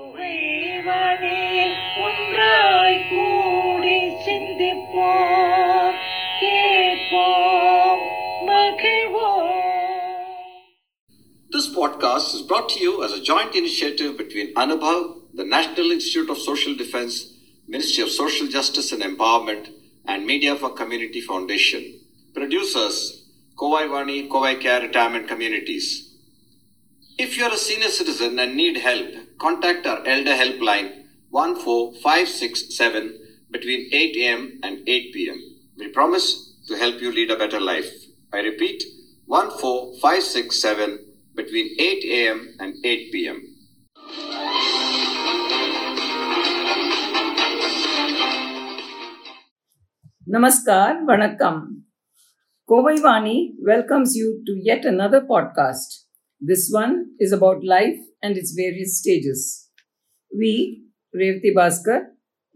உறைவனில் ஒன்றாய் கூடி சிந்திப்போம் கேட்போம் மகிழ்வோம் This podcast is brought to you as a joint initiative between Anubhav, the National Institute of Social Defense, Ministry of Social Justice and Empowerment, and Media for Community Foundation. Producers, Kovai Vani, Kovai Care Retirement Communities. If you are a senior citizen and need help, contact our Elder Helpline 14567 between 8 a.m. and 8 p.m. We promise to help you lead a better life. I repeat 14567 between 8 a.m. and 8 p.m. Namaskar, Vanakkam. Kovaivani welcomes you to yet another podcast. This one is about life and its various stages. We, Revati Bhaskar,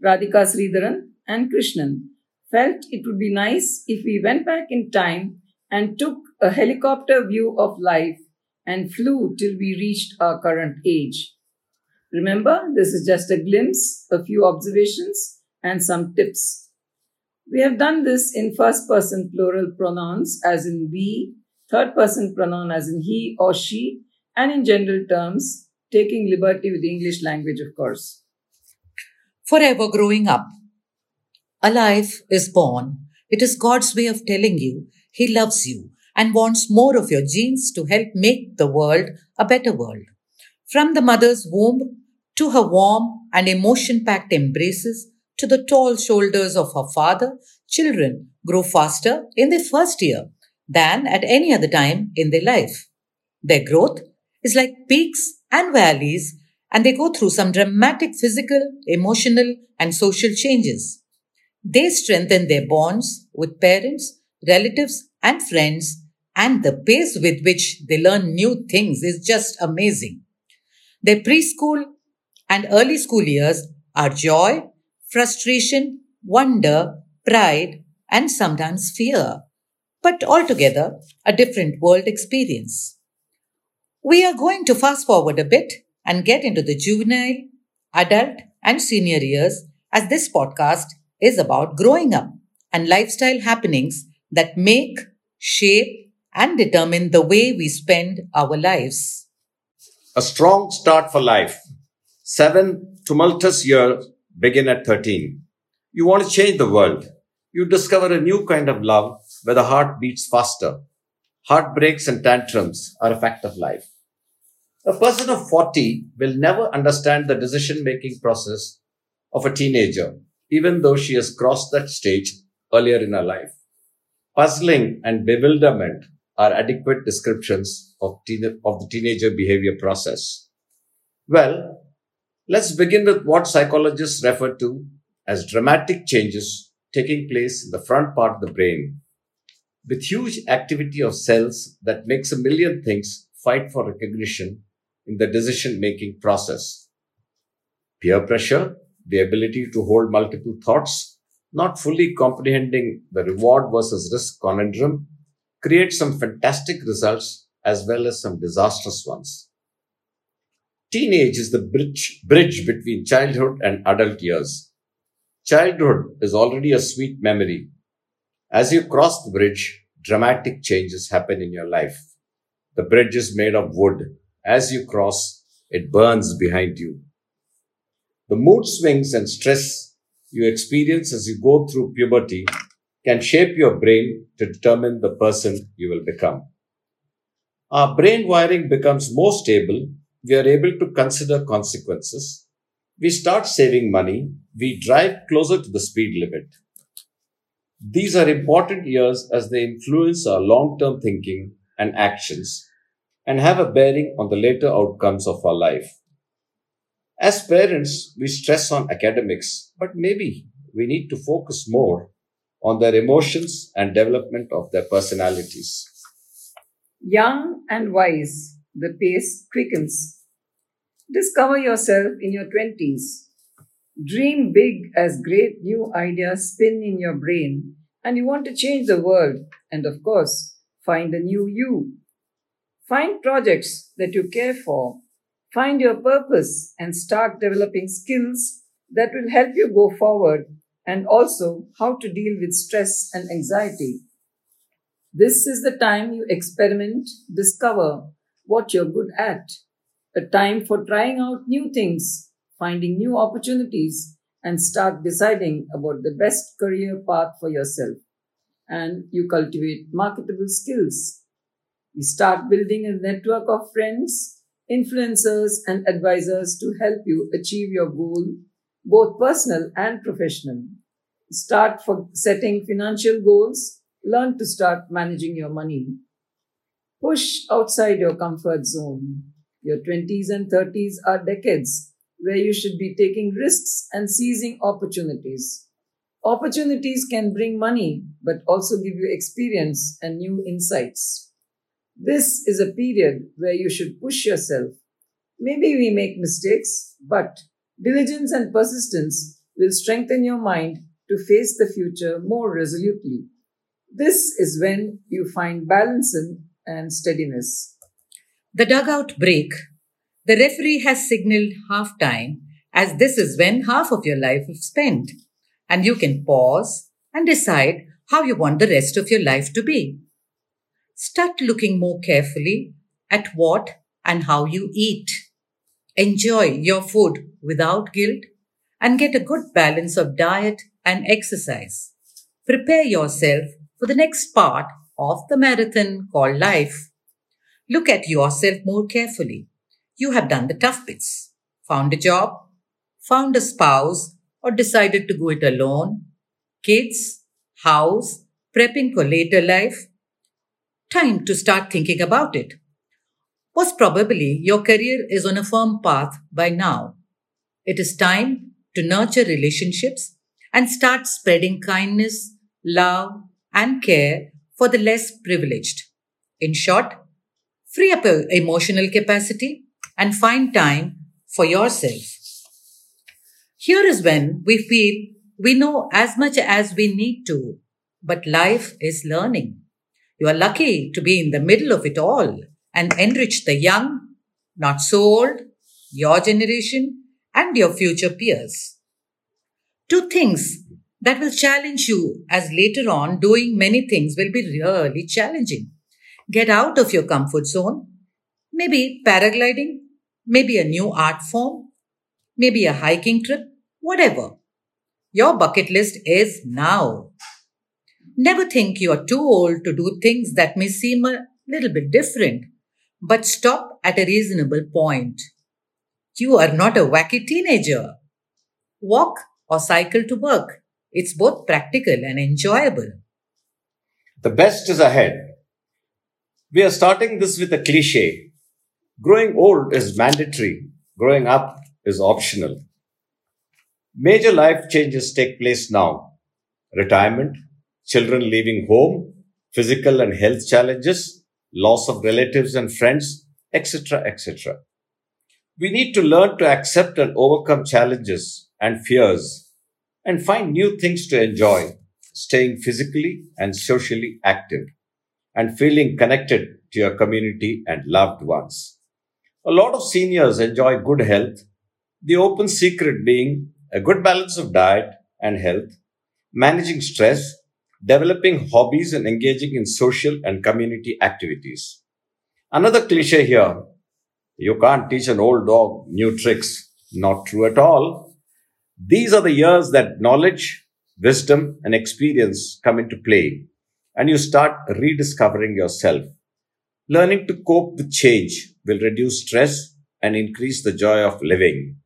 Radhika Sridharan, and Krishnan, felt it would be nice if we went back in time and took a helicopter view of life and flew till we reached our current age. Remember, this is just a glimpse, a few observations, and some tips. We have done this in first person plural pronouns as in we, third person pronoun as in he or she, and in general terms, taking liberty with the English language, of course. forever growing up. A life is born. It is God's way of telling you He loves you and wants more of your genes to help make the world a better world. From the mother's womb to her warm and emotion packed embraces to the tall shoulders of her father, children grow faster in their first year than at any other time in their life. Their growth is like peaks and valleys, and they go through some dramatic physical, emotional, and social changes. They strengthen their bonds with parents, relatives, and friends, and the pace with which they learn new things is just amazing. Their preschool and early school years are joy, frustration, wonder, pride, and sometimes fear, but altogether a different world experience. We are going to fast forward a bit and get into the juvenile, adult, and senior years as this podcast is about growing up and lifestyle happenings that make, shape, and determine the way we spend our lives. A strong start for life. Seven tumultuous years begin at 13. You want to change the world. You discover a new kind of love where the heart beats faster. Heartbreaks and tantrums are a fact of life. A person of 40 will never understand the decision making process of a teenager, even though she has crossed that stage earlier in her life. Puzzling and bewilderment are adequate descriptions of, teen- of the teenager behavior process. Well, let's begin with what psychologists refer to as dramatic changes taking place in the front part of the brain with huge activity of cells that makes a million things fight for recognition in the decision making process. Peer pressure, the ability to hold multiple thoughts, not fully comprehending the reward versus risk conundrum, creates some fantastic results as well as some disastrous ones. Teenage is the bridge, bridge between childhood and adult years. Childhood is already a sweet memory. As you cross the bridge, dramatic changes happen in your life. The bridge is made of wood. As you cross, it burns behind you. The mood swings and stress you experience as you go through puberty can shape your brain to determine the person you will become. Our brain wiring becomes more stable. We are able to consider consequences. We start saving money. We drive closer to the speed limit. These are important years as they influence our long term thinking and actions and have a bearing on the later outcomes of our life. As parents, we stress on academics, but maybe we need to focus more on their emotions and development of their personalities. Young and wise, the pace quickens. Discover yourself in your 20s. Dream big as great new ideas spin in your brain and you want to change the world. And of course, find a new you. Find projects that you care for. Find your purpose and start developing skills that will help you go forward and also how to deal with stress and anxiety. This is the time you experiment, discover what you're good at, a time for trying out new things, finding new opportunities, and start deciding about the best career path for yourself. And you cultivate marketable skills. You start building a network of friends, influencers, and advisors to help you achieve your goal, both personal and professional. Start for setting financial goals. Learn to start managing your money. Push outside your comfort zone. Your 20s and 30s are decades where you should be taking risks and seizing opportunities. Opportunities can bring money, but also give you experience and new insights. This is a period where you should push yourself. Maybe we make mistakes, but diligence and persistence will strengthen your mind to face the future more resolutely. This is when you find balance and steadiness. The dugout break. The referee has signaled half time as this is when half of your life is spent. And you can pause and decide how you want the rest of your life to be. Start looking more carefully at what and how you eat. Enjoy your food without guilt and get a good balance of diet and exercise. Prepare yourself for the next part of the marathon called life. Look at yourself more carefully. You have done the tough bits, found a job, found a spouse, or decided to go it alone, kids, house, prepping for later life. Time to start thinking about it. Most probably, your career is on a firm path by now. It is time to nurture relationships and start spreading kindness, love, and care for the less privileged. In short, free up emotional capacity and find time for yourself. Here is when we feel we know as much as we need to, but life is learning. You are lucky to be in the middle of it all and enrich the young, not so old, your generation, and your future peers. Two things that will challenge you as later on doing many things will be really challenging. Get out of your comfort zone, maybe paragliding, maybe a new art form, maybe a hiking trip, whatever. Your bucket list is now. Never think you are too old to do things that may seem a little bit different, but stop at a reasonable point. You are not a wacky teenager. Walk or cycle to work. It's both practical and enjoyable. The best is ahead. We are starting this with a cliche. Growing old is mandatory, growing up is optional. Major life changes take place now retirement, children leaving home, physical and health challenges, loss of relatives and friends, etc. etc. We need to learn to accept and overcome challenges and fears and find new things to enjoy, staying physically and socially active and feeling connected to your community and loved ones. A lot of seniors enjoy good health, the open secret being a good balance of diet and health, managing stress, developing hobbies, and engaging in social and community activities. Another cliche here you can't teach an old dog new tricks. Not true at all. These are the years that knowledge, wisdom, and experience come into play, and you start rediscovering yourself. Learning to cope with change will reduce stress and increase the joy of living.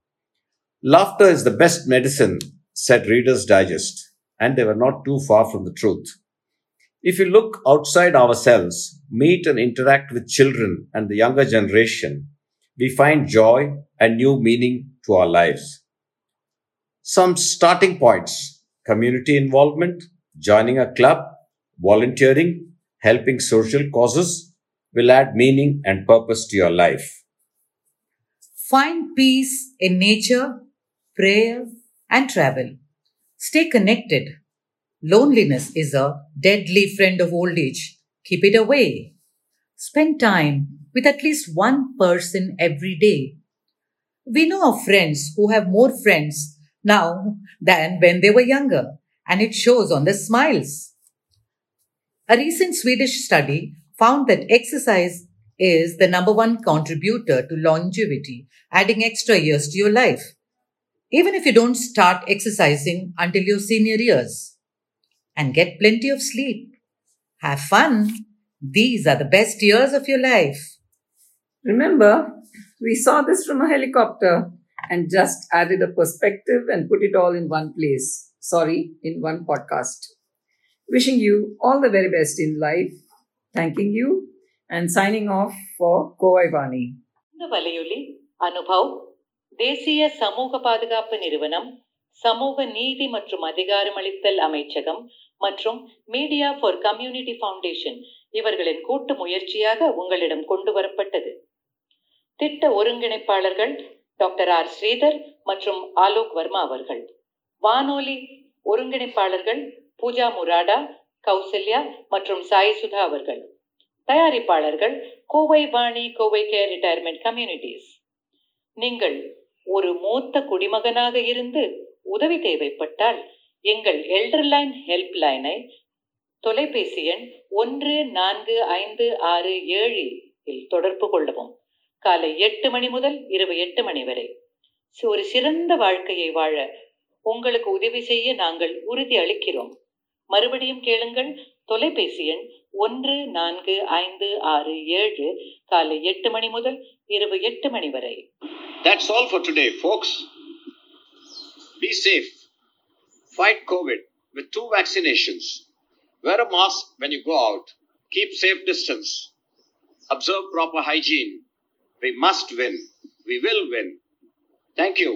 Laughter is the best medicine, said Reader's Digest, and they were not too far from the truth. If you look outside ourselves, meet and interact with children and the younger generation, we find joy and new meaning to our lives. Some starting points community involvement, joining a club, volunteering, helping social causes will add meaning and purpose to your life. Find peace in nature, prayer, and travel. Stay connected. Loneliness is a deadly friend of old age. keep it away. Spend time with at least one person every day. We know of friends who have more friends now than when they were younger, and it shows on their smiles. A recent Swedish study found that exercise is the number one contributor to longevity, adding extra years to your life. Even if you don't start exercising until your senior years. And get plenty of sleep. Have fun. These are the best years of your life. Remember, we saw this from a helicopter and just added a perspective and put it all in one place. Sorry, in one podcast. Wishing you all the very best in life. Thanking you and signing off for Kovaivani. இந்த வலையொலி அனுபவ் தேசிய சமூக பாதுகாப்பு நிறுவனம் சமூக நீதி மற்றும் அதிகாரமளித்தல் அமைச்சகம் மற்றும் மீடியா ஃபார் கம்யூனிட்டி ஃபவுண்டேஷன் இவர்களின் கூட்டு முயற்சியாக உங்களிடம் கொண்டு வரப்பட்டது திட்ட ஒருங்கிணைப்பாளர்கள் டாக்டர் ஆர் ஸ்ரீதர் மற்றும் ஆலோக் வர்மா அவர்கள் வானொலி ஒருங்கிணைப்பாளர்கள் பூஜா முராடா கௌசல்யா மற்றும் சாய் சுதா அவர்கள். தயாரிப்பாளர்கள் Kovai Vani Kovai care retirement communities. நீங்கள் ஒரு மூத்த குடிமகனாக இருந்து உதவி தேவைப்பட்டால் எங்கள் எல்டர்லைன் ஹெல்ப் லைனை தொலைபேசி எண் ஒன்று நான்கு ஐந்து ஆறு ஏழு இல் தொடர்பு கொள்ளவும். காலை எட்டு மணி முதல் இரவு எட்டு மணி வரை. ஒரு சிறந்த வாழ்க்கையை வாழ உங்களுக்கு உதவி செய்ய நாங்கள் உறுதி அளிக்கிறோம். மறுபடியும் கேளுங்கள் தொலைபேசி எண் ஒன்று நான்கு ஐந்து ஆறு ஏழு காலை எட்டு மணி முதல் இரவு எட்டு மணி வரை That's all for today, folks. Be safe. Fight COVID with two vaccinations. Wear a mask when you go out. Keep safe distance. Observe proper hygiene. We must win. We will win. Thank you.